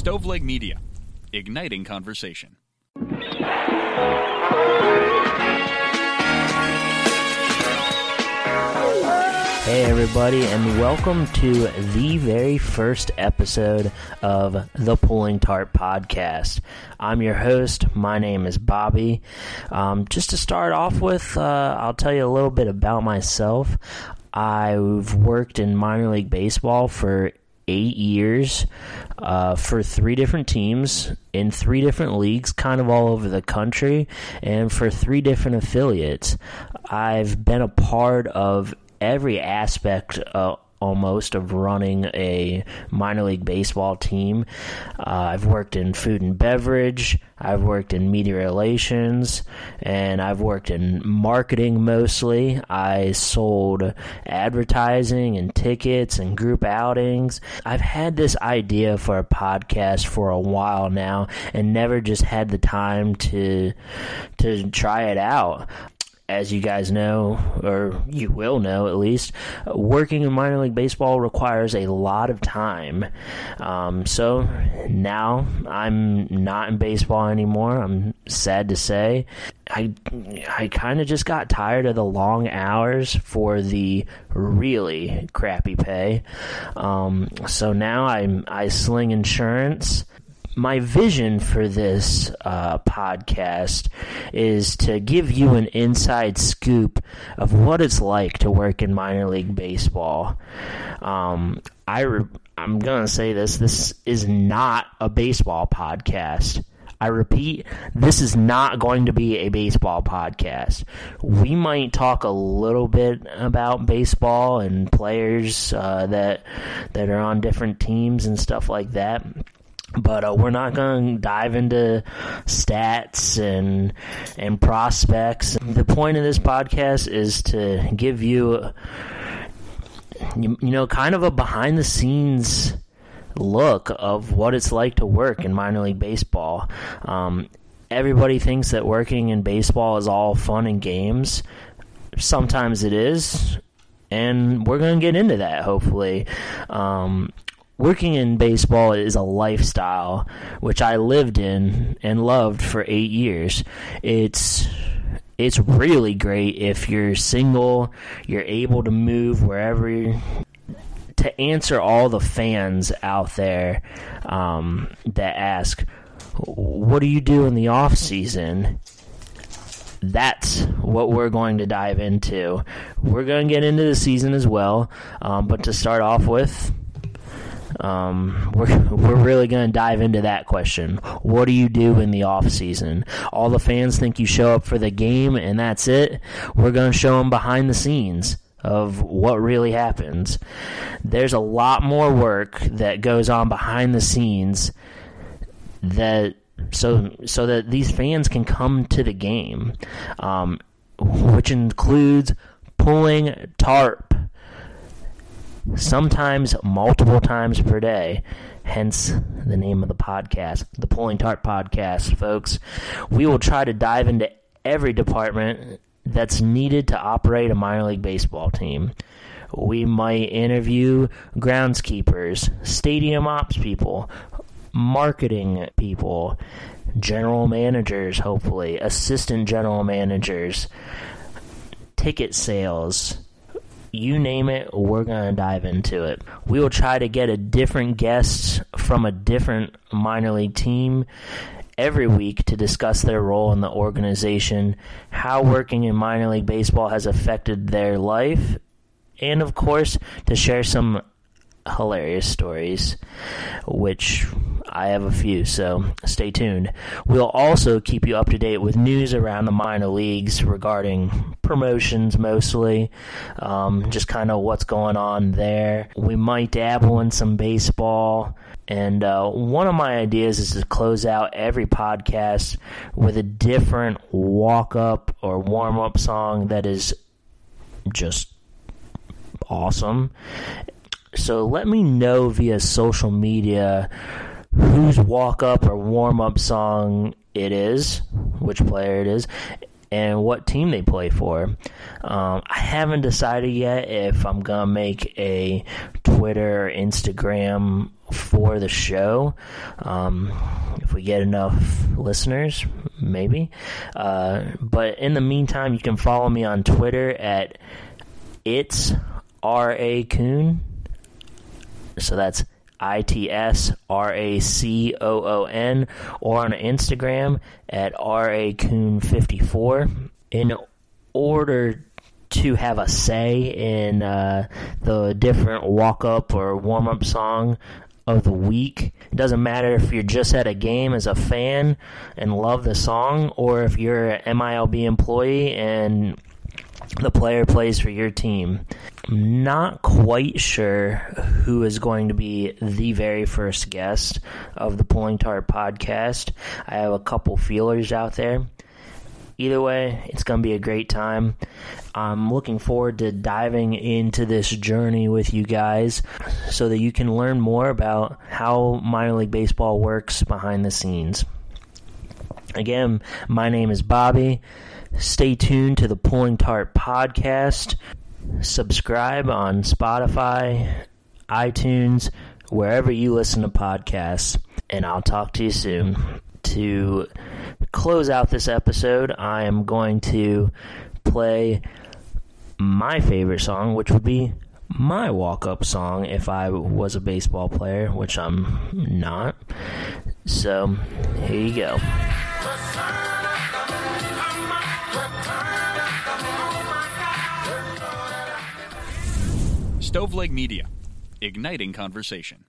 Stoveleg Media, igniting conversation. Hey, everybody, and welcome to the very first episode of the Pulling Tarp Podcast. I'm your host. My name is Bobby. Um, just to start off with, uh, I'll tell you a little bit about myself. I've worked in minor league baseball for eight years uh, for three different teams in three different leagues, kind of all over the country, and for three different affiliates. I've been a part of every aspect uh, almost of running a minor league baseball team. Uh, I've worked in food and beverage, I've worked in media relations, and I've worked in marketing mostly. I sold advertising and tickets and group outings. I've had this idea for a podcast for a while now and never just had the time to to try it out as you guys know, or you will know at least, working in minor league baseball requires a lot of time. Um, so now I'm not in baseball anymore. I'm sad to say. I I kind of just got tired of the long hours for the really crappy pay. Um, so now I'm, I sling insurance my vision for this uh, podcast is to give you an inside scoop of what it's like to work in minor league baseball. Um, I re- I'm gonna say this: this is not a baseball podcast. I repeat, this is not going to be a baseball podcast. We might talk a little bit about baseball and players uh, that that are on different teams and stuff like that but uh, we're not going to dive into stats and and prospects. The point of this podcast is to give you, you, you know, kind of a behind the scenes look of what it's like to work in minor league baseball. Um, everybody thinks that working in baseball is all fun and games. Sometimes it is, and we're going to get into that hopefully. Um, working in baseball is a lifestyle which I lived in and loved for eight years. It's it's really great if you're single, you're able to move wherever. to answer all the fans out there um, that ask, "What do you do in the off season?" that's what we're going to dive into. We're going to get into the season as well, um, but to start off with, um, we're we're really going to dive into that question. What do you do in the off season? All the fans think you show up for the game and that's it. We're going to show them behind the scenes of what really happens. There's a lot more work that goes on behind the scenes that so so that these fans can come to the game, um, which includes pulling tarp sometimes multiple times per day. Hence the name of the podcast, the Pulling Tarp Podcast, folks. We will try to dive into every department that's needed to operate a minor league baseball team. We might interview groundskeepers, stadium ops people, marketing people, general managers, hopefully, assistant general managers, ticket sales you name it, we're going to dive into it. We will try to get a different guest from a different minor league team every week to discuss their role in the organization, how working in minor league baseball has affected their life, and of course, to share some hilarious stories, which I have a few, so stay tuned. We'll also keep you up to date with news around the minor leagues regarding promotions mostly, um, just kind of what's going on there. We might dabble in some baseball. And uh, one of my ideas is to close out every podcast with a different walk up or warm up song that is just awesome. So let me know via social media whose walk up or warm up song it is, which player it is, and what team they play for. Um, I haven't decided yet if I'm gonna make a Twitter or Instagram for the show. Um, if we get enough listeners, maybe. Uh, but in the meantime, you can follow me on Twitter at it's R A Coon. So that's I T S R A C O O N, or on Instagram at R A Coon 54. In order to have a say in uh, the different walk up or warm up song of the week. It doesn't matter if you're just at a game as a fan and love the song, or if you're an MILB employee and the player plays for your team. I'm not quite sure who is going to be the very first guest of the Pulling Tarp podcast. I have a couple feelers out there. Either way, it's going to be a great time. I'm looking forward to diving into this journey with you guys so that you can learn more about how minor league baseball works behind the scenes. Again, my name is Bobby. Stay tuned to the Pulling Tarp podcast. Subscribe on Spotify, iTunes, wherever you listen to podcasts, and I'll talk to you soon. To close out this episode, I am going to play my favorite song, which would be my walk up song if I was a baseball player, which I'm not. So, here you go. Stoveleg Media, igniting conversation.